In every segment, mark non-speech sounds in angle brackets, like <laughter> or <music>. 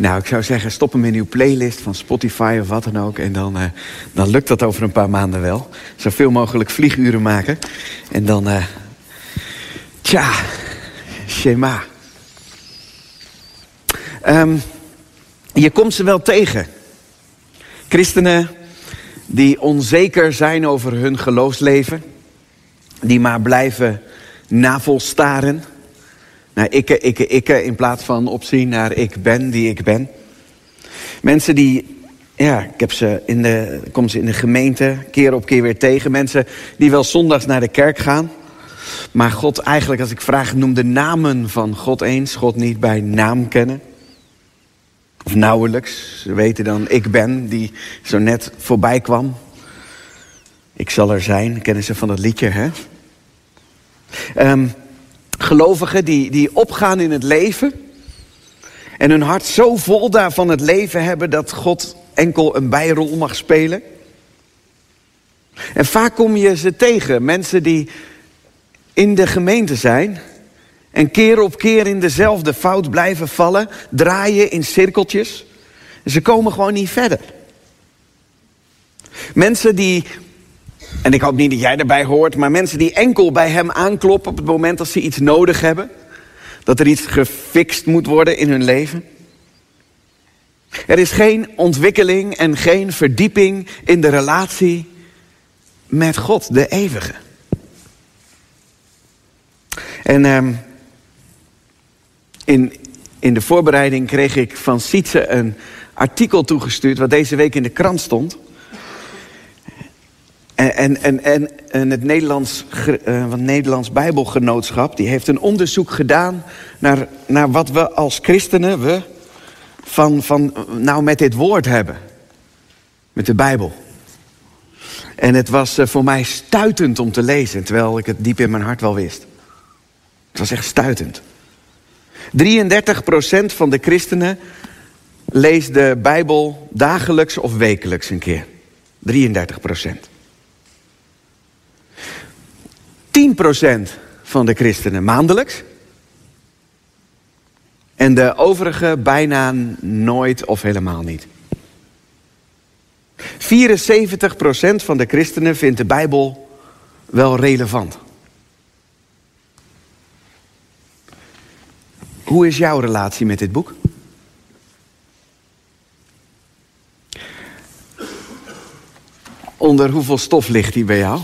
Nou, ik zou zeggen, stop hem in uw playlist van Spotify of wat dan ook. En dan, uh, dan lukt dat over een paar maanden wel. Zoveel mogelijk vlieguren maken. En dan, uh, tja, schema. Um, je komt ze wel tegen. Christenen die onzeker zijn over hun geloofsleven. Die maar blijven navelstaren naar ikke, ikke, ikke, in plaats van opzien naar ik ben die ik ben. Mensen die, ja, ik heb ze in de, kom ze in de gemeente keer op keer weer tegen. Mensen die wel zondags naar de kerk gaan. Maar God eigenlijk, als ik vraag, noem de namen van God eens. God niet bij naam kennen. Of nauwelijks. Ze weten dan ik ben, die zo net voorbij kwam. Ik zal er zijn, kennen ze van dat liedje, hè? Um, Gelovigen die, die opgaan in het leven. En hun hart zo vol daarvan het leven hebben dat God enkel een bijrol mag spelen. En vaak kom je ze tegen, mensen die in de gemeente zijn en keer op keer in dezelfde fout blijven vallen, draaien in cirkeltjes. Ze komen gewoon niet verder. Mensen die en ik hoop niet dat jij erbij hoort, maar mensen die enkel bij hem aankloppen op het moment dat ze iets nodig hebben. Dat er iets gefixt moet worden in hun leven. Er is geen ontwikkeling en geen verdieping in de relatie met God, de eeuwige. En um, in, in de voorbereiding kreeg ik van Sietse een artikel toegestuurd... wat deze week in de krant stond... En, en, en, en het Nederlands, uh, Nederlands Bijbelgenootschap... die heeft een onderzoek gedaan naar, naar wat we als christenen... we van, van nou met dit woord hebben. Met de Bijbel. En het was uh, voor mij stuitend om te lezen... terwijl ik het diep in mijn hart wel wist. Het was echt stuitend. 33% van de christenen leest de Bijbel dagelijks of wekelijks een keer. 33 procent. 10% van de christenen maandelijks. En de overige bijna nooit of helemaal niet. 74% van de christenen vindt de Bijbel wel relevant. Hoe is jouw relatie met dit boek? Onder hoeveel stof ligt die bij jou?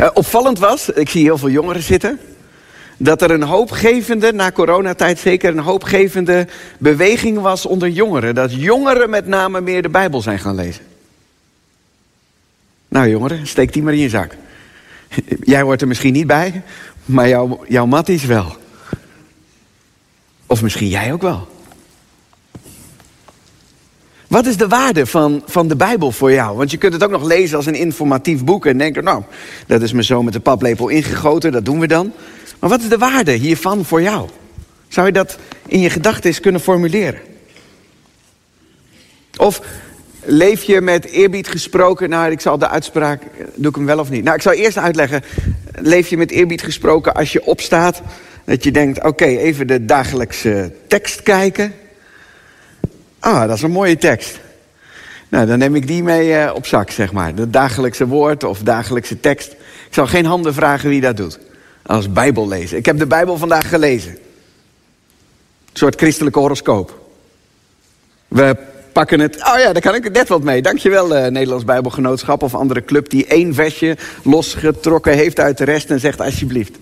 Uh, opvallend was, ik zie heel veel jongeren zitten, dat er een hoopgevende, na coronatijd zeker, een hoopgevende beweging was onder jongeren. Dat jongeren met name meer de Bijbel zijn gaan lezen. Nou jongeren, steek die maar in je zak. <laughs> Jij hoort er misschien niet bij, maar jouw, jouw matties wel. Of misschien jij ook wel. Wat is de waarde van, van de Bijbel voor jou? Want je kunt het ook nog lezen als een informatief boek en denken, nou, dat is me zo met de paplepel ingegoten, dat doen we dan. Maar wat is de waarde hiervan voor jou? Zou je dat in je gedachten kunnen formuleren? Of leef je met eerbied gesproken, nou, ik zal de uitspraak, doe ik hem wel of niet? Nou, ik zal eerst uitleggen, leef je met eerbied gesproken als je opstaat, dat je denkt, oké, even de dagelijkse tekst kijken Ah, dat is een mooie tekst. Nou, dan neem ik die mee uh, op zak, zeg maar. De dagelijkse woord of dagelijkse tekst. Ik zal geen handen vragen wie dat doet. Als Bijbel lezen. Ik heb de Bijbel vandaag gelezen. Een soort christelijke horoscoop. We pakken het. Oh ja, daar kan ik net wat mee. Dankjewel, uh, Nederlands Bijbelgenootschap of andere club die één versje losgetrokken heeft uit de rest en zegt alsjeblieft.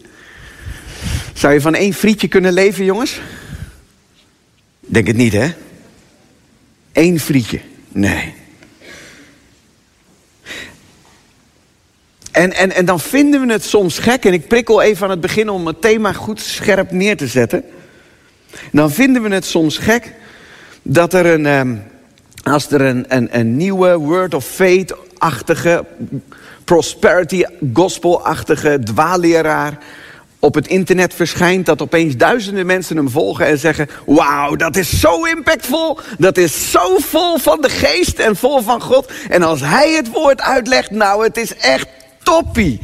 Zou je van één frietje kunnen leven, jongens? Denk het niet, hè? Eén frietje. Nee. En, en, en dan vinden we het soms gek, en ik prikkel even aan het begin om het thema goed scherp neer te zetten. Dan vinden we het soms gek dat er een, ehm, als er een, een, een nieuwe Word of Faith-achtige, prosperity gospel-achtige dwaalleraar op het internet verschijnt, dat opeens duizenden mensen hem volgen en zeggen: Wauw, dat is zo impactvol, dat is zo vol van de geest en vol van God. En als hij het woord uitlegt, nou, het is echt toppie.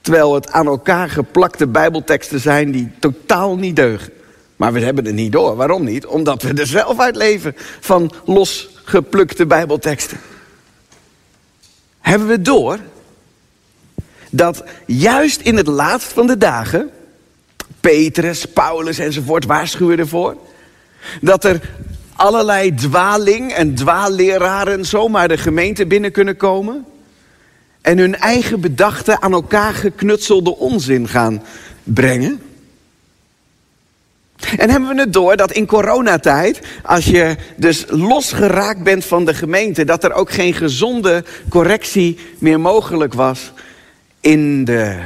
Terwijl het aan elkaar geplakte Bijbelteksten zijn die totaal niet deugen. Maar we hebben het niet door. Waarom niet? Omdat we er zelf uit leven van losgeplukte Bijbelteksten. Hebben we door dat juist in het laatst van de dagen, Petrus, Paulus enzovoort waarschuwen ervoor, dat er allerlei dwaling en dwaalleraren zomaar de gemeente binnen kunnen komen en hun eigen bedachte aan elkaar geknutselde onzin gaan brengen. En hebben we het door dat in coronatijd, als je dus losgeraakt bent van de gemeente, dat er ook geen gezonde correctie meer mogelijk was in de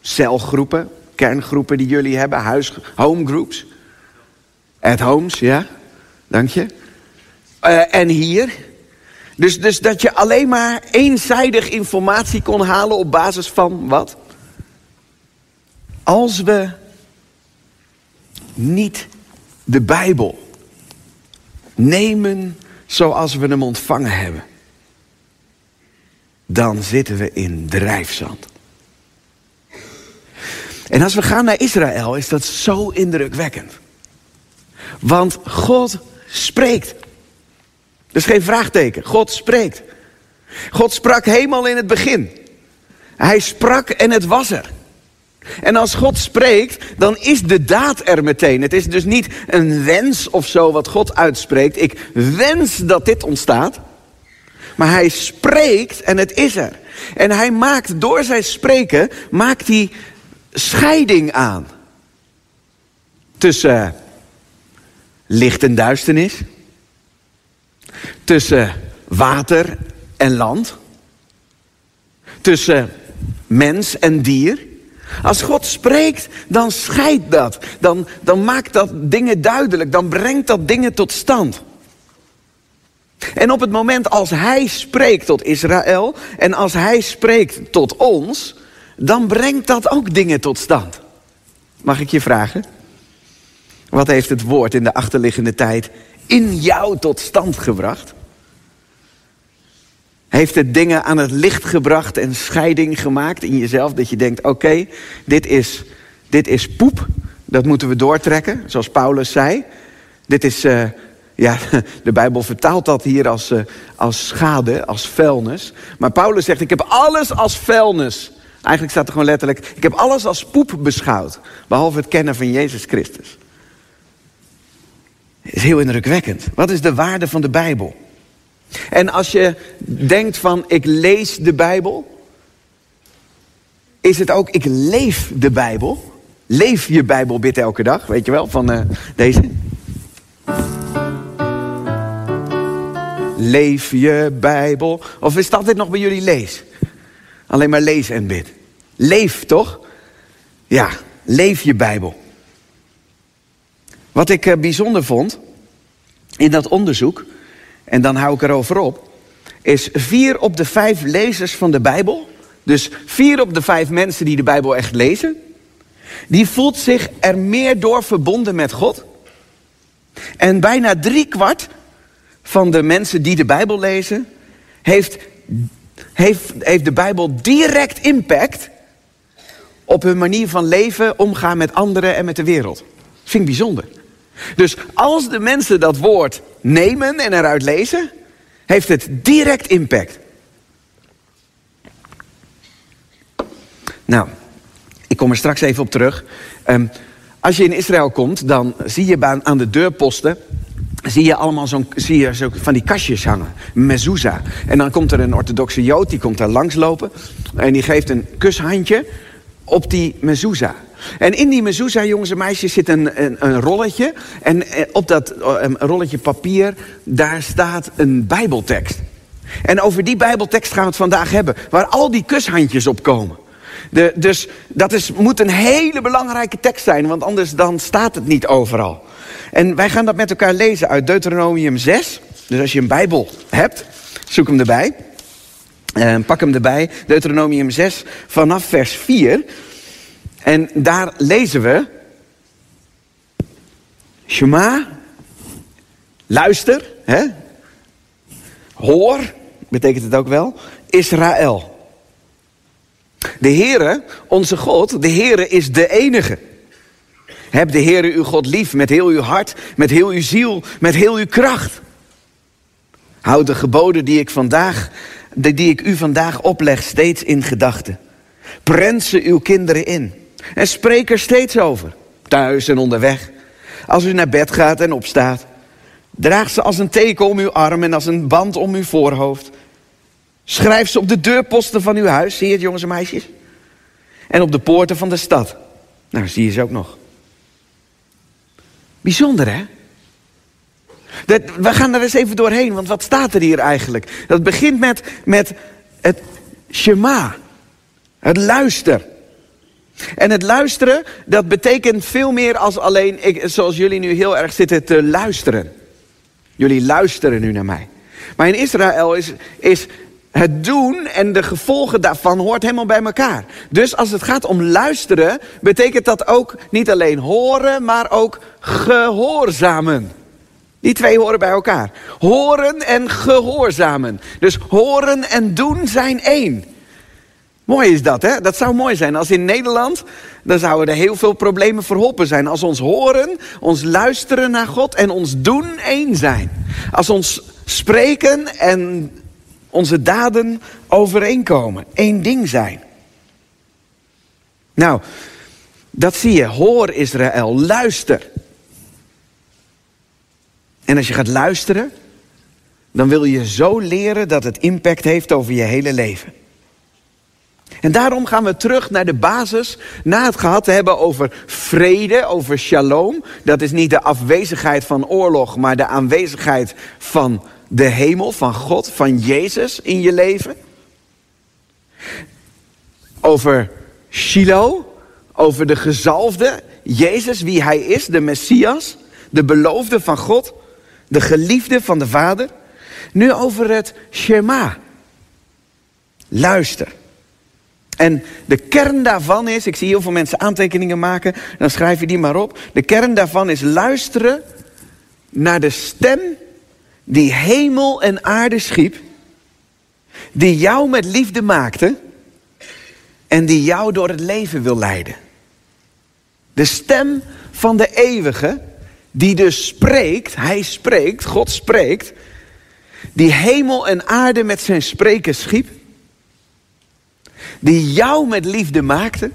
celgroepen, kerngroepen die jullie hebben, huis, homegroups. At homes, ja, dank je. Uh, en hier. Dus, dus dat je alleen maar eenzijdig informatie kon halen op basis van wat? Als we niet de Bijbel nemen zoals we hem ontvangen hebben, dan zitten we in drijfzand. En als we gaan naar Israël, is dat zo indrukwekkend. Want God spreekt. Dus geen vraagteken. God spreekt. God sprak helemaal in het begin. Hij sprak en het was er. En als God spreekt, dan is de daad er meteen. Het is dus niet een wens of zo wat God uitspreekt. Ik wens dat dit ontstaat. Maar hij spreekt en het is er. En hij maakt door zijn spreken, maakt hij scheiding aan. Tussen licht en duisternis. Tussen water en land. Tussen mens en dier. Als God spreekt, dan scheidt dat. Dan, dan maakt dat dingen duidelijk. Dan brengt dat dingen tot stand. En op het moment als Hij spreekt tot Israël en als Hij spreekt tot ons, dan brengt dat ook dingen tot stand. Mag ik je vragen? Wat heeft het woord in de achterliggende tijd in jou tot stand gebracht? Heeft het dingen aan het licht gebracht en scheiding gemaakt in jezelf? Dat je denkt, oké, dit, is, dit is poep. Dat moeten we doortrekken, zoals Paulus zei. Dit is, uh, ja, <laughs> de Bijbel vertaalt dat hier als, uh, als schade, als vuilnis. Maar Paulus zegt, ik heb alles als vuilnis. Eigenlijk staat er gewoon letterlijk, ik heb alles als poep beschouwd. Behalve het kennen van Jezus Christus. is heel indrukwekkend. Wat is de waarde van de Bijbel? En als je denkt van ik lees de Bijbel, is het ook ik leef de Bijbel. Leef je Bijbel bid elke dag, weet je wel, van uh, deze. Leef je Bijbel. Of is dat dit nog bij jullie lees? Alleen maar lees en bid. Leef toch? Ja, leef je Bijbel. Wat ik uh, bijzonder vond in dat onderzoek en dan hou ik erover op, is vier op de vijf lezers van de Bijbel, dus vier op de vijf mensen die de Bijbel echt lezen, die voelt zich er meer door verbonden met God. En bijna drie kwart van de mensen die de Bijbel lezen, heeft, heeft, heeft de Bijbel direct impact op hun manier van leven, omgaan met anderen en met de wereld. Dat vind ik bijzonder. Dus als de mensen dat woord nemen en eruit lezen, heeft het direct impact. Nou, ik kom er straks even op terug. Um, als je in Israël komt, dan zie je aan de deurposten zie je allemaal zo'n, zie je zo van die kastjes hangen. Mezuzah. En dan komt er een orthodoxe jood, die komt daar langslopen. En die geeft een kushandje op die mezuzah. En in die mezuzah, jongens en meisjes, zit een, een, een rolletje. En eh, op dat eh, rolletje papier, daar staat een bijbeltekst. En over die bijbeltekst gaan we het vandaag hebben. Waar al die kushandjes op komen. De, dus dat is, moet een hele belangrijke tekst zijn, want anders dan staat het niet overal. En wij gaan dat met elkaar lezen uit Deuteronomium 6. Dus als je een Bijbel hebt, zoek hem erbij. Uh, pak hem erbij. Deuteronomium 6 vanaf vers 4. En daar lezen we. Shema. Luister. Hè? Hoor. Betekent het ook wel. Israël. De Heere, onze God, de Heere is de enige. Heb de Heere uw God lief met heel uw hart, met heel uw ziel, met heel uw kracht. Houd de geboden die ik, vandaag, die ik u vandaag opleg steeds in gedachten. Prent ze uw kinderen in. En spreek er steeds over. Thuis en onderweg. Als u naar bed gaat en opstaat. Draag ze als een teken om uw arm en als een band om uw voorhoofd. Schrijf ze op de deurposten van uw huis. Zie je het jongens en meisjes? En op de poorten van de stad. Nou, zie je ze ook nog. Bijzonder hè? Dat, we gaan er eens even doorheen, want wat staat er hier eigenlijk? Dat begint met, met het Shema. Het luister. En het luisteren, dat betekent veel meer als alleen, ik, zoals jullie nu heel erg zitten te luisteren. Jullie luisteren nu naar mij. Maar in Israël is, is het doen en de gevolgen daarvan hoort helemaal bij elkaar. Dus als het gaat om luisteren, betekent dat ook niet alleen horen, maar ook gehoorzamen. Die twee horen bij elkaar. Horen en gehoorzamen. Dus horen en doen zijn één. Mooi is dat, hè? Dat zou mooi zijn. Als in Nederland, dan zouden er heel veel problemen verholpen zijn. Als ons horen, ons luisteren naar God en ons doen één zijn. Als ons spreken en onze daden overeenkomen. één ding zijn. Nou, dat zie je. Hoor Israël, luister. En als je gaat luisteren, dan wil je zo leren dat het impact heeft over je hele leven. En daarom gaan we terug naar de basis, na het gehad te hebben over vrede, over shalom. Dat is niet de afwezigheid van oorlog, maar de aanwezigheid van de hemel, van God, van Jezus in je leven. Over Shiloh, over de gezalfde, Jezus, wie hij is, de Messias, de beloofde van God, de geliefde van de Vader. Nu over het Shema. Luister. En de kern daarvan is, ik zie heel veel mensen aantekeningen maken, dan schrijf je die maar op. De kern daarvan is luisteren naar de stem die hemel en aarde schiep, die jou met liefde maakte en die jou door het leven wil leiden. De stem van de eeuwige, die dus spreekt, hij spreekt, God spreekt, die hemel en aarde met zijn spreken schiep die jou met liefde maakte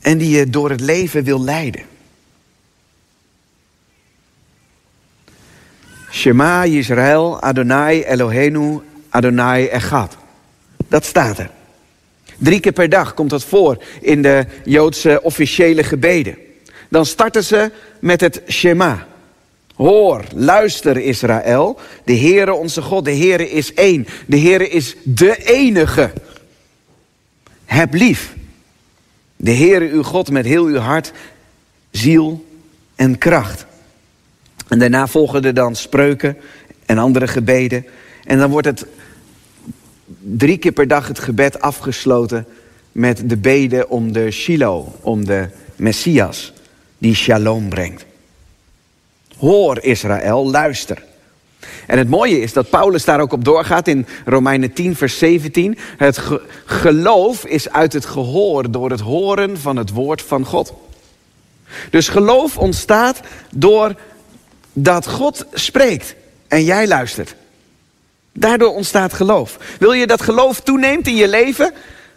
en die je door het leven wil leiden. Shema Yisrael, Adonai Eloheinu, Adonai Echad. Dat staat er. Drie keer per dag komt dat voor in de Joodse officiële gebeden. Dan starten ze met het Shema. Hoor, luister Israël, de Heere onze God, de Heere is één. De Heere is de enige. Heb lief de Heere uw God met heel uw hart, ziel en kracht. En daarna volgen er dan spreuken en andere gebeden. En dan wordt het drie keer per dag het gebed afgesloten met de beden om de Shiloh, om de Messias die shalom brengt. Hoor Israël, luister. En het mooie is dat Paulus daar ook op doorgaat in Romeinen 10, vers 17. Het geloof is uit het gehoor, door het horen van het woord van God. Dus geloof ontstaat door dat God spreekt en jij luistert. Daardoor ontstaat geloof. Wil je dat geloof toeneemt in je leven?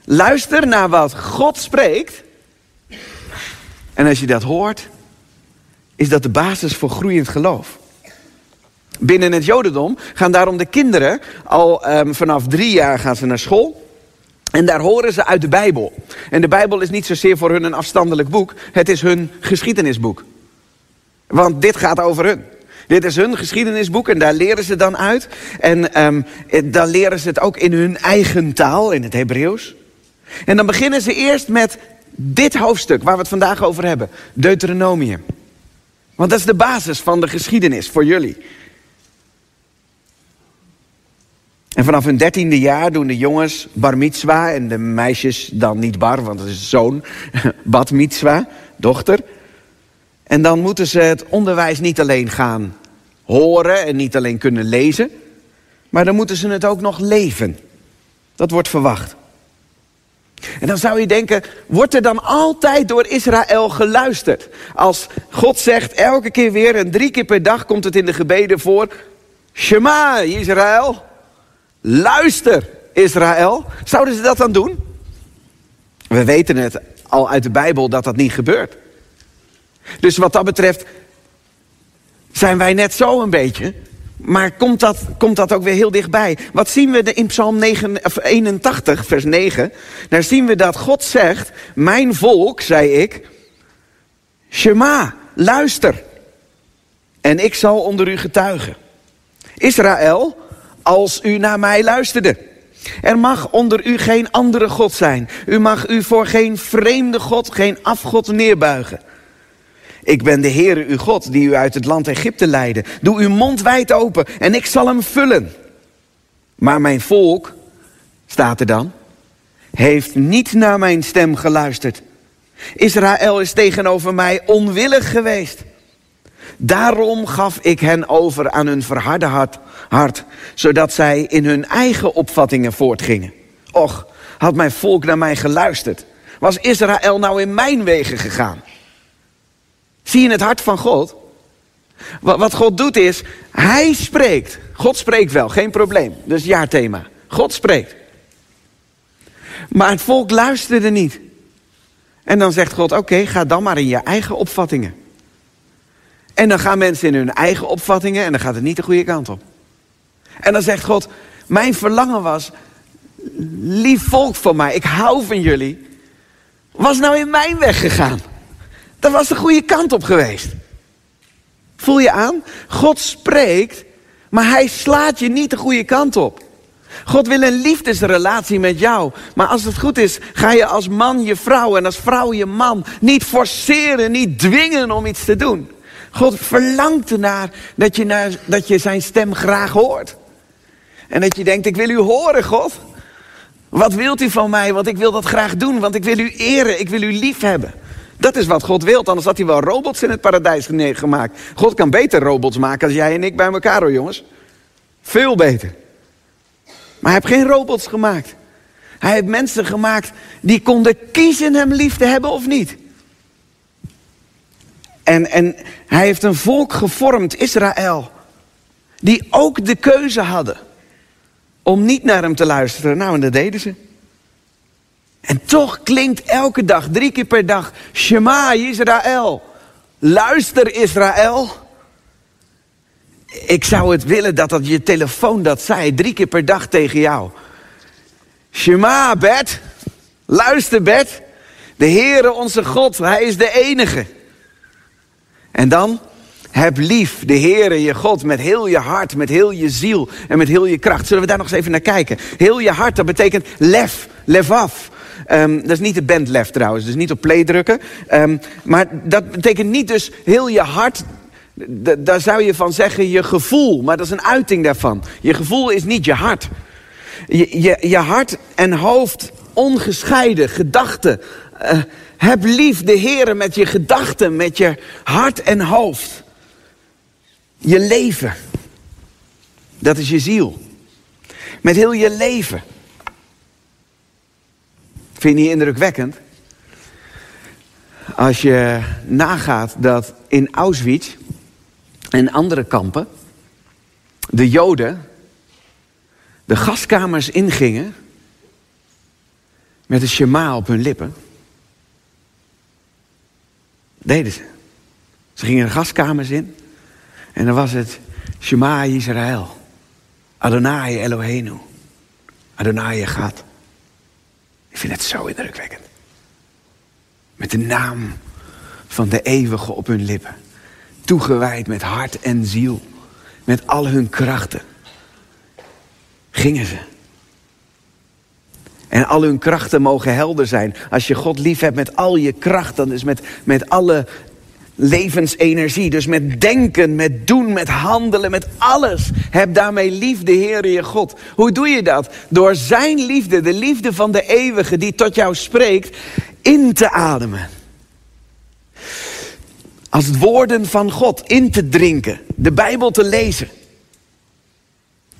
Luister naar wat God spreekt. En als je dat hoort, is dat de basis voor groeiend geloof. Binnen het Jodendom gaan daarom de kinderen al um, vanaf drie jaar gaan ze naar school. En daar horen ze uit de Bijbel. En de Bijbel is niet zozeer voor hun een afstandelijk boek, het is hun geschiedenisboek. Want dit gaat over hun. Dit is hun geschiedenisboek en daar leren ze dan uit. En um, dan leren ze het ook in hun eigen taal, in het Hebreeuws. En dan beginnen ze eerst met dit hoofdstuk waar we het vandaag over hebben. Deuteronomium. Want dat is de basis van de geschiedenis voor jullie. En vanaf hun dertiende jaar doen de jongens bar mitzwa en de meisjes dan niet bar, want het is zoon, <laughs> bat mitzwa, dochter. En dan moeten ze het onderwijs niet alleen gaan horen en niet alleen kunnen lezen, maar dan moeten ze het ook nog leven. Dat wordt verwacht. En dan zou je denken, wordt er dan altijd door Israël geluisterd? Als God zegt elke keer weer en drie keer per dag komt het in de gebeden voor. Shema Israël, luister Israël. Zouden ze dat dan doen? We weten het al uit de Bijbel dat dat niet gebeurt. Dus wat dat betreft zijn wij net zo een beetje. Maar komt dat, komt dat ook weer heel dichtbij? Wat zien we in Psalm 9, 81, vers 9? Daar zien we dat God zegt: Mijn volk, zei ik, Shema, luister. En ik zal onder u getuigen. Israël, als u naar mij luisterde. Er mag onder u geen andere God zijn. U mag u voor geen vreemde God, geen afgod neerbuigen. Ik ben de Heere uw God, die u uit het land Egypte leidde. Doe uw mond wijd open en ik zal hem vullen. Maar mijn volk, staat er dan, heeft niet naar mijn stem geluisterd. Israël is tegenover mij onwillig geweest. Daarom gaf ik hen over aan hun verharde hart, hart, zodat zij in hun eigen opvattingen voortgingen. Och, had mijn volk naar mij geluisterd, was Israël nou in mijn wegen gegaan? Zie je het hart van God? Wat God doet is, Hij spreekt. God spreekt wel, geen probleem. Dus jaarthema. God spreekt. Maar het volk luisterde niet. En dan zegt God, oké, ga dan maar in je eigen opvattingen. En dan gaan mensen in hun eigen opvattingen en dan gaat het niet de goede kant op. En dan zegt God, mijn verlangen was, lief volk van mij, ik hou van jullie, was nou in mijn weg gegaan. Dat was de goede kant op geweest. Voel je aan? God spreekt, maar hij slaat je niet de goede kant op. God wil een liefdesrelatie met jou. Maar als het goed is, ga je als man je vrouw en als vrouw je man niet forceren, niet dwingen om iets te doen. God verlangt ernaar dat je, naar, dat je zijn stem graag hoort. En dat je denkt, ik wil u horen, God. Wat wilt u van mij? Want ik wil dat graag doen, want ik wil u eren, ik wil u lief hebben. Dat is wat God wil, anders had hij wel robots in het paradijs gemaakt. God kan beter robots maken als jij en ik bij elkaar hoor, jongens. Veel beter. Maar hij heeft geen robots gemaakt. Hij heeft mensen gemaakt die konden kiezen hem lief te hebben of niet. En, en hij heeft een volk gevormd, Israël, die ook de keuze hadden om niet naar hem te luisteren. Nou, en dat deden ze. En toch klinkt elke dag, drie keer per dag, Shema Israël. Luister Israël. Ik zou het willen dat dat je telefoon dat zei, drie keer per dag tegen jou. Shema, Bert. Luister, Bert. De Heere onze God, Hij is de enige. En dan, heb lief de Heere je God met heel je hart, met heel je ziel en met heel je kracht. Zullen we daar nog eens even naar kijken? Heel je hart, dat betekent lef, lef af. Um, dat is niet de band lef trouwens, dus niet op play drukken. Um, maar dat betekent niet dus heel je hart, daar zou je van zeggen je gevoel. Maar dat is een uiting daarvan. Je gevoel is niet je hart. Je, je, je hart en hoofd ongescheiden, gedachten. Uh, heb lief de Heer met je gedachten, met je hart en hoofd. Je leven. Dat is je ziel. Met heel je leven. Vind je niet indrukwekkend? Als je nagaat dat in Auschwitz en andere kampen de Joden de gaskamers ingingen met een shema op hun lippen. Deden ze. Ze gingen de gaskamers in en dan was het Shema Israël. Adonai Eloheinu. Adonai gaat. Ik vind het zo indrukwekkend. Met de naam van de eeuwige op hun lippen. Toegewijd met hart en ziel. Met al hun krachten. Gingen ze. En al hun krachten mogen helder zijn. Als je God lief hebt met al je kracht, dan is met, met alle levensenergie. Dus met denken, met doen, met handelen, met alles. Heb daarmee lief de Heer je God. Hoe doe je dat? Door zijn liefde, de liefde van de eeuwige die tot jou spreekt, in te ademen. Als woorden van God in te drinken. De Bijbel te lezen.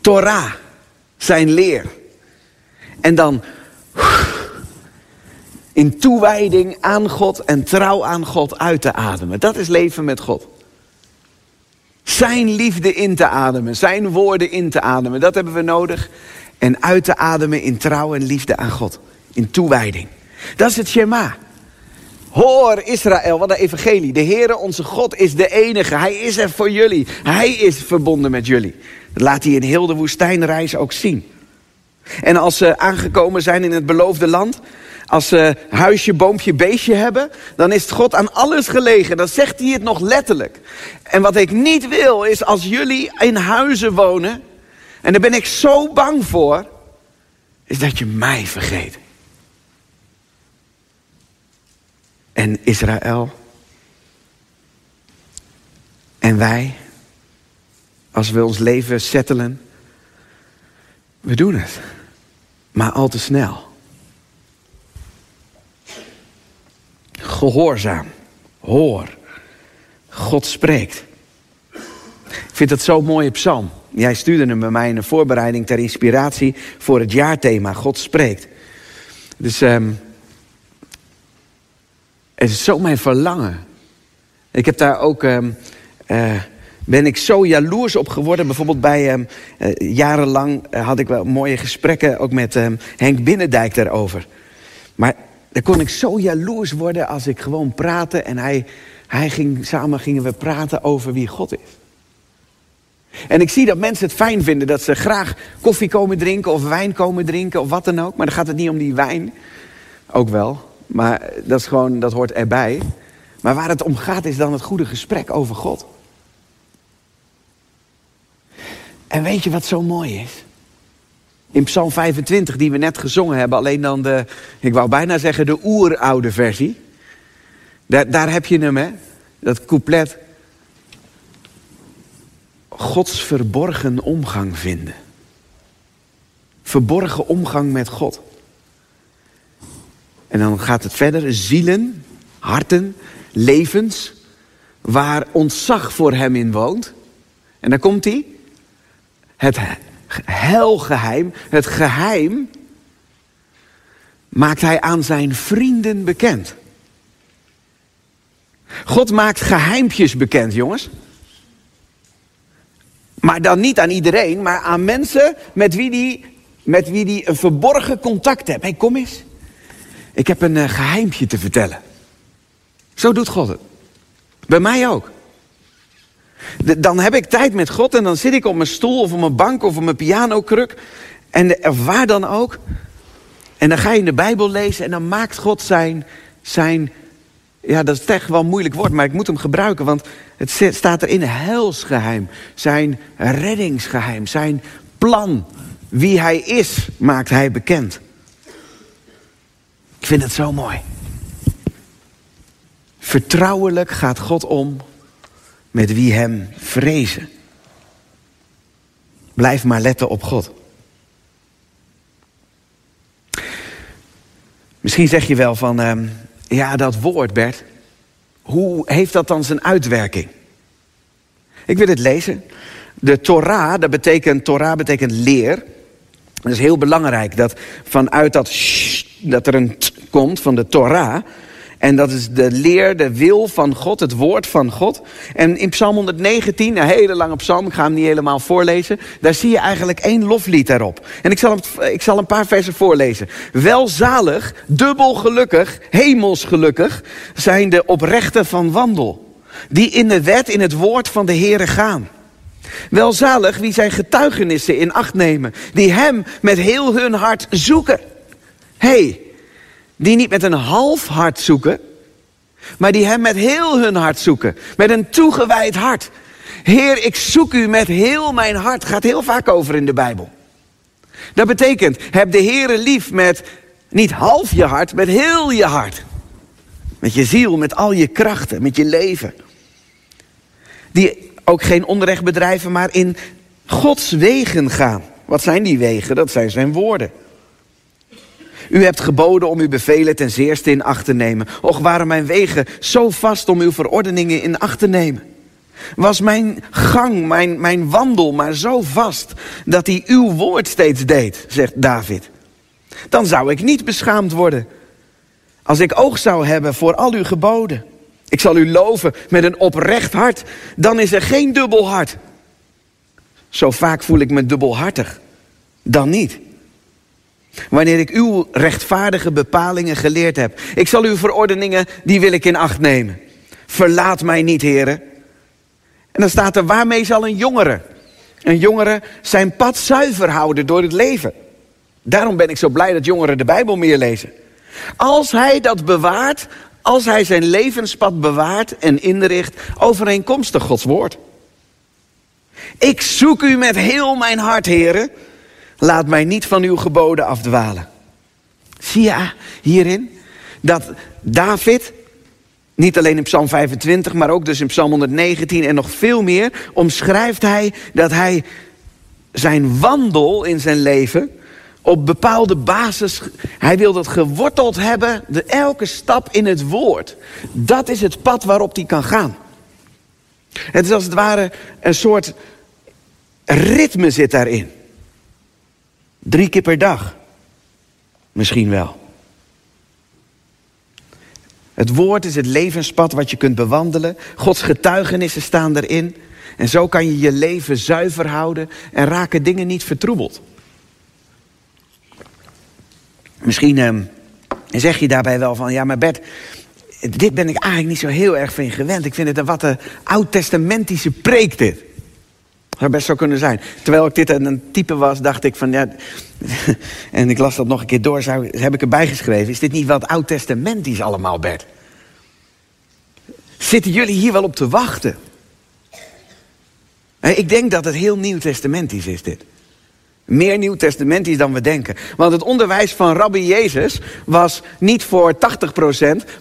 Torah, zijn leer. En dan In toewijding aan God en trouw aan God uit te ademen. Dat is leven met God. Zijn liefde in te ademen, zijn woorden in te ademen. Dat hebben we nodig. En uit te ademen in trouw en liefde aan God. In toewijding. Dat is het Shema. Hoor Israël, wat een evangelie. De Heere onze God is de enige. Hij is er voor jullie. Hij is verbonden met jullie. Dat laat hij in heel de woestijnreis ook zien. En als ze aangekomen zijn in het beloofde land, als ze huisje, boompje, beestje hebben, dan is God aan alles gelegen. Dan zegt hij het nog letterlijk. En wat ik niet wil is als jullie in huizen wonen, en daar ben ik zo bang voor, is dat je mij vergeet. En Israël. En wij, als we ons leven settelen, we doen het. Maar al te snel. Gehoorzaam. Hoor. God spreekt. Ik vind dat zo'n mooie psalm. Jij stuurde hem bij mij in een voorbereiding ter inspiratie voor het jaarthema. God spreekt. Dus um, het is zo mijn verlangen. Ik heb daar ook. Um, uh, ben ik zo jaloers op geworden. Bijvoorbeeld bij um, uh, jarenlang had ik wel mooie gesprekken ook met Henk Binnendijk daarover. Maar daar kon ik zo jaloers worden als ik gewoon praatte en hij, hij ging, samen gingen we praten over wie God is. En ik zie dat mensen het fijn vinden dat ze graag koffie komen drinken of wijn komen drinken of wat dan ook. Maar dan gaat het niet om die wijn. Ook wel. Maar dat is gewoon, dat hoort erbij. Maar waar het om gaat is dan het goede gesprek over God. En weet je wat zo mooi is? In Psalm 25, die we net gezongen hebben, alleen dan de, ik wou bijna zeggen de oeroude versie. Daar, daar heb je hem, hè? Dat couplet. Gods verborgen omgang vinden. Verborgen omgang met God. En dan gaat het verder. Zielen, harten, levens. Waar ontzag voor hem in woont. En dan komt hij. Het helgeheim, het geheim, maakt hij aan zijn vrienden bekend. God maakt geheimpjes bekend, jongens. Maar dan niet aan iedereen, maar aan mensen met wie die, met wie die een verborgen contact hebt. Hé, hey, kom eens. Ik heb een uh, geheimpje te vertellen. Zo doet God het. Bij mij ook. Dan heb ik tijd met God en dan zit ik op mijn stoel of op mijn bank of op mijn pianokruk. En waar dan ook. En dan ga je in de Bijbel lezen en dan maakt God zijn, zijn ja dat is echt wel een moeilijk woord, maar ik moet hem gebruiken. Want het staat erin helsgeheim. Zijn reddingsgeheim, zijn plan. Wie hij is, maakt hij bekend. Ik vind het zo mooi. Vertrouwelijk gaat God om met wie hem vrezen. Blijf maar letten op God. Misschien zeg je wel van, uh, ja, dat woord, Bert, hoe heeft dat dan zijn uitwerking? Ik wil het lezen. De Torah, dat betekent, Torah betekent leer. Dat is heel belangrijk, dat vanuit dat sh, dat er een t komt van de Torah, en dat is de leer, de wil van God, het woord van God. En in Psalm 119, een hele lange psalm, ik ga hem niet helemaal voorlezen. Daar zie je eigenlijk één loflied daarop. En ik zal, ik zal een paar versen voorlezen. Welzalig, dubbel gelukkig, hemels gelukkig zijn de oprechten van wandel. Die in de wet, in het woord van de Heere gaan. Welzalig wie zijn getuigenissen in acht nemen. Die hem met heel hun hart zoeken. hey, die niet met een half hart zoeken, maar die hem met heel hun hart zoeken. Met een toegewijd hart. Heer, ik zoek u met heel mijn hart. Gaat heel vaak over in de Bijbel. Dat betekent, heb de Heere lief met niet half je hart, met heel je hart. Met je ziel, met al je krachten, met je leven. Die ook geen onrecht bedrijven, maar in Gods wegen gaan. Wat zijn die wegen? Dat zijn zijn woorden. U hebt geboden om uw bevelen ten zeerste in acht te nemen. Och, waren mijn wegen zo vast om uw verordeningen in acht te nemen. Was mijn gang, mijn, mijn wandel maar zo vast dat hij uw woord steeds deed, zegt David. Dan zou ik niet beschaamd worden. Als ik oog zou hebben voor al uw geboden. Ik zal u loven met een oprecht hart. Dan is er geen dubbel hart. Zo vaak voel ik me dubbelhartig. Dan niet. Wanneer ik uw rechtvaardige bepalingen geleerd heb. Ik zal uw verordeningen, die wil ik in acht nemen. Verlaat mij niet, heren. En dan staat er, waarmee zal een jongere, een jongere zijn pad zuiver houden door het leven. Daarom ben ik zo blij dat jongeren de Bijbel meer lezen. Als hij dat bewaart, als hij zijn levenspad bewaart en inricht overeenkomstig Gods woord. Ik zoek u met heel mijn hart, heren. Laat mij niet van uw geboden afdwalen. Zie je hierin dat David, niet alleen in Psalm 25, maar ook dus in Psalm 119 en nog veel meer, omschrijft hij dat hij zijn wandel in zijn leven op bepaalde basis. Hij wil dat geworteld hebben, de elke stap in het woord. Dat is het pad waarop hij kan gaan. Het is als het ware een soort ritme zit daarin. Drie keer per dag. Misschien wel. Het woord is het levenspad wat je kunt bewandelen. Gods getuigenissen staan erin. En zo kan je je leven zuiver houden en raken dingen niet vertroebeld. Misschien uh, zeg je daarbij wel van, ja maar Bert, dit ben ik eigenlijk niet zo heel erg van gewend. Ik vind het een wat een oud-testamentische preek dit. Zou best zo kunnen zijn. Terwijl ik dit een type was, dacht ik van ja. <laughs> en ik las dat nog een keer door, zou, heb ik erbij geschreven. Is dit niet wat oud-testamentisch allemaal, Bert? Zitten jullie hier wel op te wachten? Ik denk dat het heel nieuw-testamentisch is, dit. Meer nieuw-testamentisch dan we denken. Want het onderwijs van Rabbi Jezus was niet voor 80%,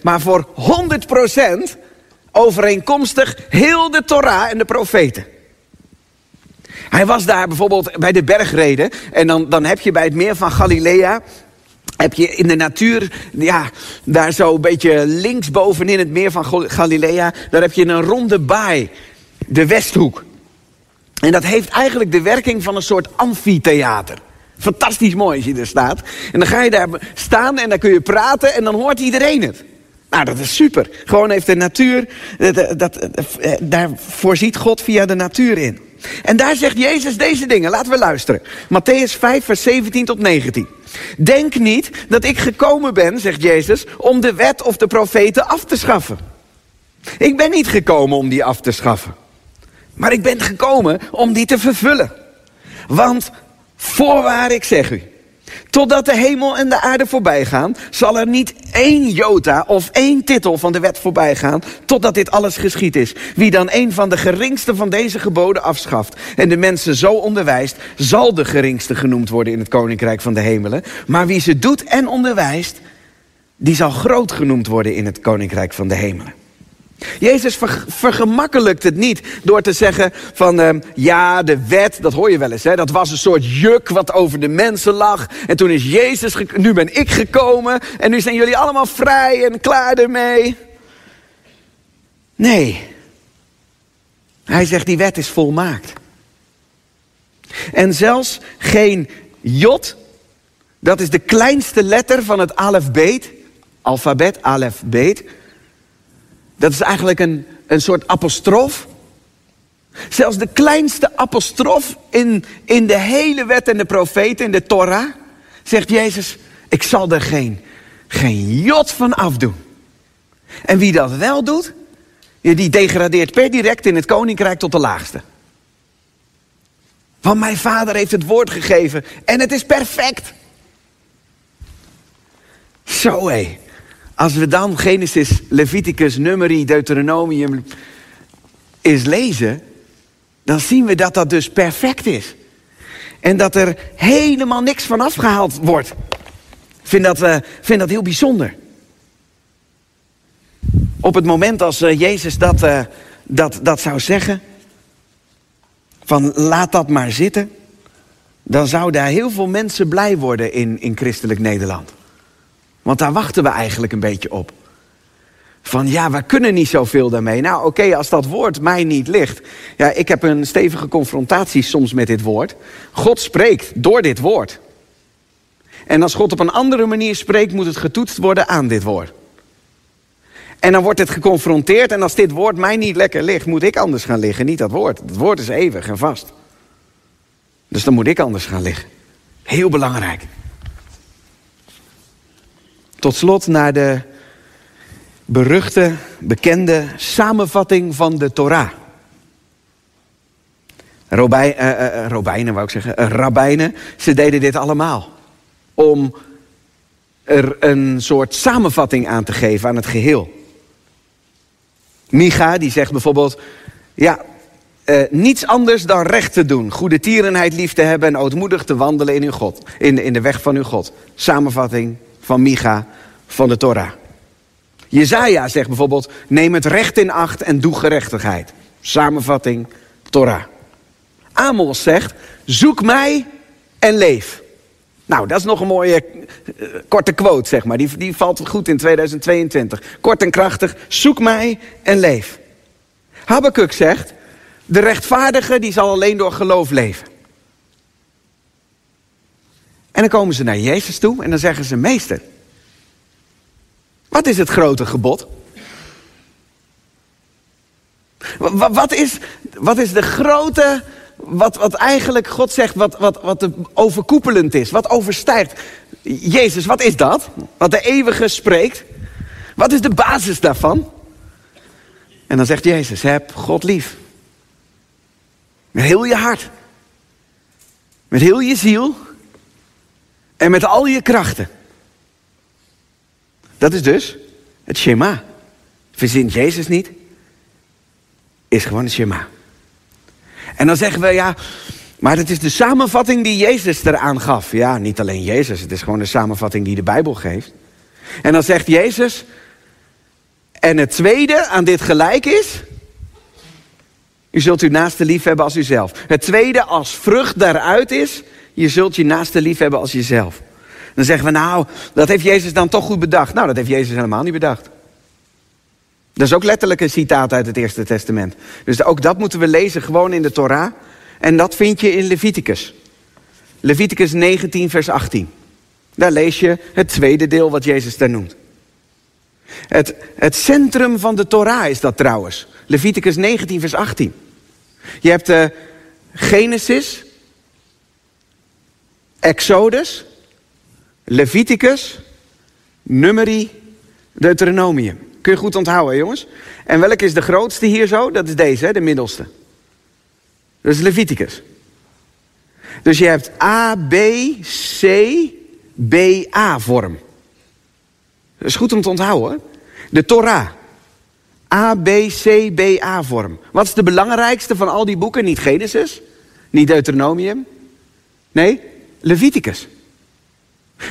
maar voor 100% overeenkomstig heel de Torah en de profeten. Hij was daar bijvoorbeeld bij de bergreden. En dan, dan heb je bij het meer van Galilea heb je in de natuur, ja, daar zo een beetje linksbovenin het meer van Galilea, daar heb je een ronde baai, de Westhoek. En dat heeft eigenlijk de werking van een soort amfitheater. Fantastisch mooi als je er staat. En dan ga je daar staan en dan kun je praten en dan hoort iedereen het. Nou, dat is super. Gewoon heeft de natuur, dat, dat, eh, daar voorziet God via de natuur in. En daar zegt Jezus deze dingen. Laten we luisteren. Matthäus 5, vers 17 tot 19. Denk niet dat ik gekomen ben, zegt Jezus, om de wet of de profeten af te schaffen. Ik ben niet gekomen om die af te schaffen. Maar ik ben gekomen om die te vervullen. Want voorwaar ik zeg u, Totdat de hemel en de aarde voorbij gaan, zal er niet één jota of één titel van de wet voorbij gaan, totdat dit alles geschied is. Wie dan een van de geringste van deze geboden afschaft en de mensen zo onderwijst, zal de geringste genoemd worden in het koninkrijk van de hemelen. Maar wie ze doet en onderwijst, die zal groot genoemd worden in het koninkrijk van de hemelen. Jezus vergemakkelijkt het niet door te zeggen van uh, ja, de wet, dat hoor je wel eens, hè, dat was een soort juk wat over de mensen lag. En toen is Jezus, nu ben ik gekomen en nu zijn jullie allemaal vrij en klaar ermee. Nee, hij zegt die wet is volmaakt. En zelfs geen jot, dat is de kleinste letter van het alfabet, alfabet, alfabet dat is eigenlijk een, een soort apostrof. Zelfs de kleinste apostrof in, in de hele wet en de profeten, in de Torah, zegt Jezus, ik zal er geen, geen jot van afdoen. En wie dat wel doet, die degradeert per direct in het koninkrijk tot de laagste. Want mijn vader heeft het woord gegeven en het is perfect. Zo hé. Als we dan Genesis, Leviticus, Numeri, Deuteronomium eens lezen, dan zien we dat dat dus perfect is. En dat er helemaal niks van afgehaald wordt. Ik vind dat, uh, vind dat heel bijzonder. Op het moment als uh, Jezus dat, uh, dat, dat zou zeggen, van laat dat maar zitten, dan zouden heel veel mensen blij worden in, in christelijk Nederland. Want daar wachten we eigenlijk een beetje op. Van ja, we kunnen niet zoveel daarmee. Nou oké, als dat woord mij niet ligt. Ja, ik heb een stevige confrontatie soms met dit woord. God spreekt door dit woord. En als God op een andere manier spreekt, moet het getoetst worden aan dit woord. En dan wordt het geconfronteerd. En als dit woord mij niet lekker ligt, moet ik anders gaan liggen. Niet dat woord. Het woord is eeuwig en vast. Dus dan moet ik anders gaan liggen. Heel belangrijk. Tot slot naar de beruchte, bekende samenvatting van de Torah. Robij, uh, uh, Robijnen, wou ik zeggen, uh, rabbijnen, ze deden dit allemaal. Om er een soort samenvatting aan te geven aan het geheel. Micha, die zegt bijvoorbeeld, ja, niets anders dan recht te doen. Goede tierenheid lief te hebben en ootmoedig te wandelen in, uw God, in, in de weg van uw God. Samenvatting van Micha van de Torah. Jezaja zegt bijvoorbeeld, neem het recht in acht en doe gerechtigheid. Samenvatting, Torah. Amos zegt, zoek mij en leef. Nou, dat is nog een mooie uh, korte quote, zeg maar. Die, die valt goed in 2022. Kort en krachtig, zoek mij en leef. Habakkuk zegt, de rechtvaardige die zal alleen door geloof leven. En dan komen ze naar Jezus toe en dan zeggen ze, meester, wat is het grote gebod? Wat is, wat is de grote, wat, wat eigenlijk God zegt, wat, wat, wat overkoepelend is, wat overstijgt? Jezus, wat is dat? Wat de eeuwige spreekt? Wat is de basis daarvan? En dan zegt Jezus, heb God lief. Met heel je hart. Met heel je ziel. En met al je krachten. Dat is dus het Shema. Verzint Jezus niet. Is gewoon het Shema. En dan zeggen we ja, maar het is de samenvatting die Jezus eraan gaf. Ja, niet alleen Jezus, het is gewoon de samenvatting die de Bijbel geeft. En dan zegt Jezus, en het tweede aan dit gelijk is, u zult uw naaste lief hebben als uzelf. Het tweede als vrucht daaruit is, je zult je naaste lief hebben als jezelf. Dan zeggen we nou, dat heeft Jezus dan toch goed bedacht. Nou, dat heeft Jezus helemaal niet bedacht. Dat is ook letterlijk een citaat uit het Eerste Testament. Dus ook dat moeten we lezen gewoon in de Torah. En dat vind je in Leviticus. Leviticus 19, vers 18. Daar lees je het tweede deel wat Jezus daar noemt. Het, het centrum van de Torah is dat trouwens. Leviticus 19, vers 18. Je hebt de Genesis, Exodus, Leviticus, Numeri, Deuteronomium. Kun je goed onthouden, jongens? En welke is de grootste hier zo? Dat is deze, hè, de middelste. Dat is Leviticus. Dus je hebt A, B, C, B, A vorm. Dat is goed om te onthouden. De Torah. A, B, C, B, A vorm. Wat is de belangrijkste van al die boeken? Niet Genesis, niet Deuteronomium. Nee, Leviticus.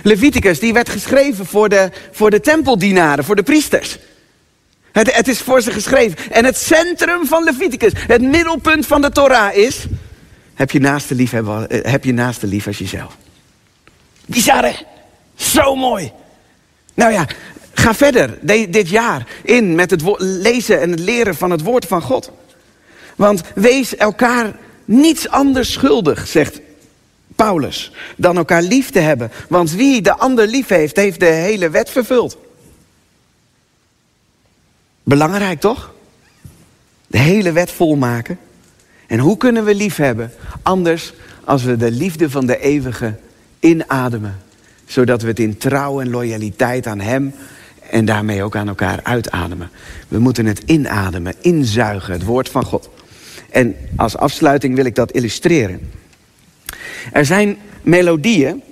Leviticus, die werd geschreven voor de, voor de tempeldienaren, voor de priesters. Het, het is voor ze geschreven. En het centrum van Leviticus, het middelpunt van de Torah is... Heb je naaste lief, eh, heb je naaste lief als jezelf. Bizar hè? Zo mooi. Nou ja, ga verder dit jaar in met het lezen en het leren van het woord van God. Want wees elkaar niets anders schuldig, zegt Paulus, dan elkaar lief te hebben. Want wie de ander lief heeft, heeft de hele wet vervuld. Belangrijk toch? De hele wet volmaken. En hoe kunnen we lief hebben? Anders als we de liefde van de eeuwige inademen. Zodat we het in trouw en loyaliteit aan Hem en daarmee ook aan elkaar uitademen. We moeten het inademen, inzuigen, het woord van God. En als afsluiting wil ik dat illustreren. Er zijn melodieën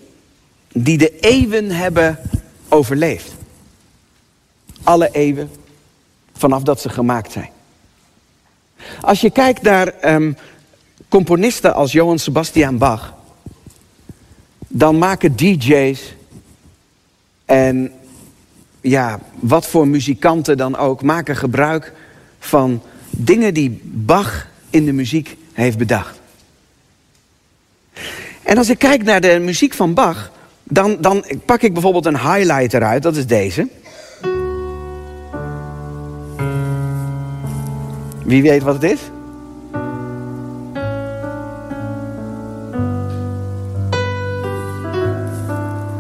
die de eeuwen hebben overleefd. Alle eeuwen, vanaf dat ze gemaakt zijn. Als je kijkt naar um, componisten als Johann Sebastian Bach, dan maken DJ's en ja, wat voor muzikanten dan ook, maken gebruik van dingen die Bach in de muziek heeft bedacht. En als ik kijk naar de muziek van Bach, dan, dan pak ik bijvoorbeeld een highlighter uit, dat is deze. Wie weet wat het is?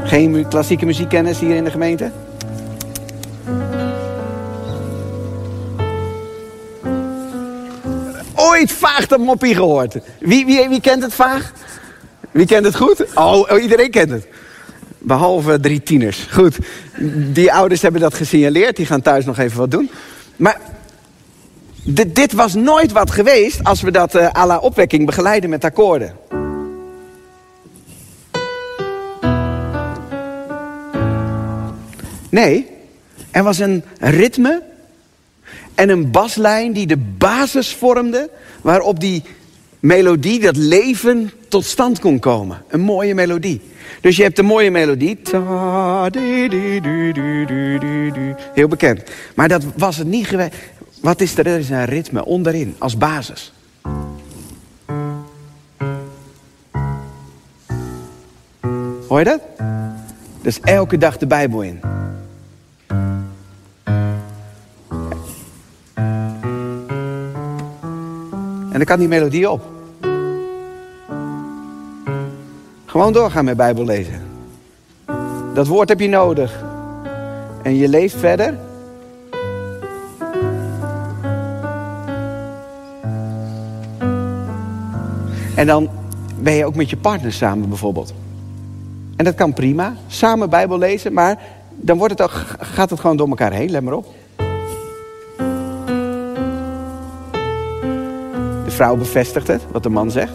Geen klassieke muziekkennis hier in de gemeente? Ooit vaag dat moppie gehoord. Wie, wie, wie kent het vaag? Wie kent het goed? Oh, oh, iedereen kent het. Behalve drie tieners. Goed, die ouders hebben dat gesignaleerd. Die gaan thuis nog even wat doen. Maar dit, was nooit wat geweest als we dat uh, à la opwekking begeleiden met akkoorden. Nee, er was een ritme en een baslijn die de basis vormde waarop die melodie, dat leven tot stand kon komen. Een mooie melodie. Dus je hebt een mooie melodie. Heel bekend. Maar dat was het niet geweest. Wat is er? Er is een ritme onderin, als basis. Hoor je dat? Dus elke dag de Bijbel in. Dan kan die melodie op. Gewoon doorgaan met Bijbel lezen. Dat woord heb je nodig. En je leeft verder. En dan ben je ook met je partner samen bijvoorbeeld. En dat kan prima. Samen Bijbel lezen, maar dan wordt het ook, gaat het gewoon door elkaar heen. Let maar op. vrouw bevestigt het, wat de man zegt.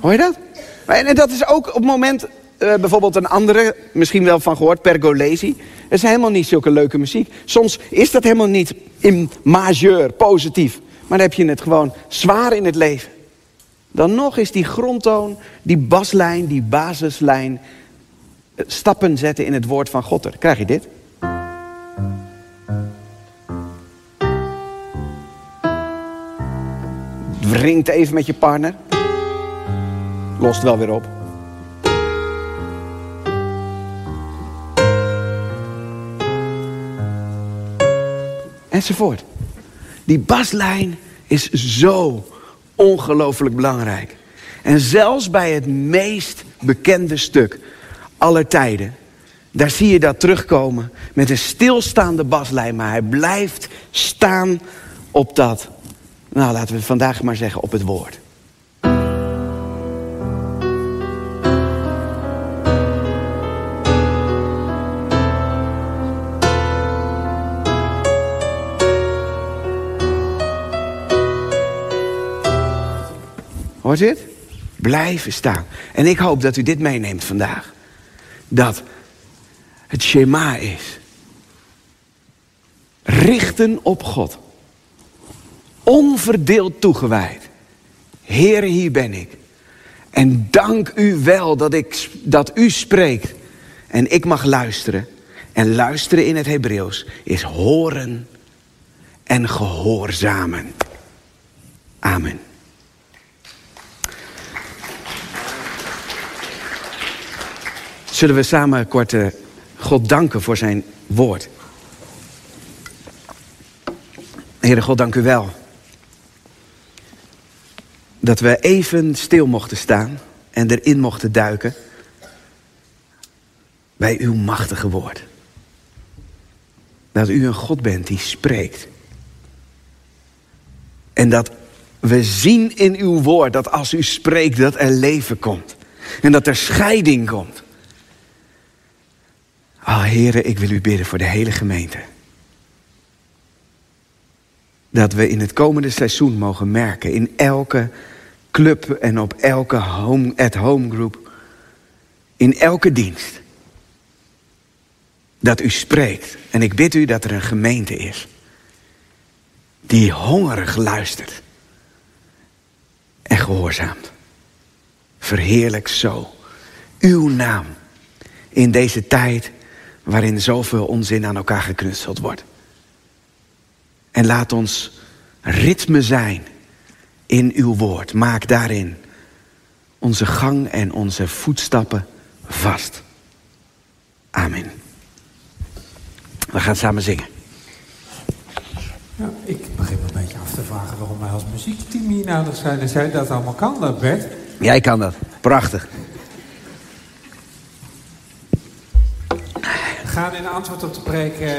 Hoor je dat? En dat is ook op het moment, uh, bijvoorbeeld een andere, misschien wel van gehoord, Pergolesi. Het is helemaal niet zulke leuke muziek. Soms is dat helemaal niet in majeur, positief. Maar dan heb je het gewoon zwaar in het leven. Dan nog is die grondtoon, die baslijn, die basislijn... Eh, stappen zetten in het woord van God. Dan krijg je dit. Wringt even met je partner. Lost wel weer op. Enzovoort. Die baslijn is zo ongelooflijk belangrijk. En zelfs bij het meest bekende stuk aller tijden, daar zie je dat terugkomen met een stilstaande baslijn, maar hij blijft staan op dat, nou laten we vandaag maar zeggen, op het woord. Hoort u het? Blijven staan. En ik hoop dat u dit meeneemt vandaag. Dat het Shema is. Richten op God. Onverdeeld toegewijd. Heer, hier ben ik. En dank u wel dat, ik, dat u spreekt. En ik mag luisteren. En luisteren in het Hebreeuws is horen en gehoorzamen. Amen. Zullen we samen kort uh, God danken voor zijn woord. Heere God, dank u wel. Dat we even stil mochten staan en erin mochten duiken bij uw machtige woord. Dat u een God bent die spreekt. En dat we zien in uw woord dat als u spreekt dat er leven komt. En dat er scheiding komt. Ah, heren, ik wil u bidden voor de hele gemeente. Dat we in het komende seizoen mogen merken, in elke club en op elke home, at home group, in elke dienst, dat u spreekt. En ik bid u dat er een gemeente is die hongerig luistert en gehoorzaamt. Verheerlijk zo uw naam in deze tijd waarin zoveel onzin aan elkaar geknutseld wordt. En laat ons ritme zijn in uw woord. Maak daarin onze gang en onze voetstappen vast. Amen. We gaan samen zingen. Ja, ik begin een beetje af te vragen waarom wij als muziekteam hier nodig zijn. Als jij dat allemaal kan, dat Bert. Jij kan dat. Prachtig. We gaan in antwoord op de preek... eh,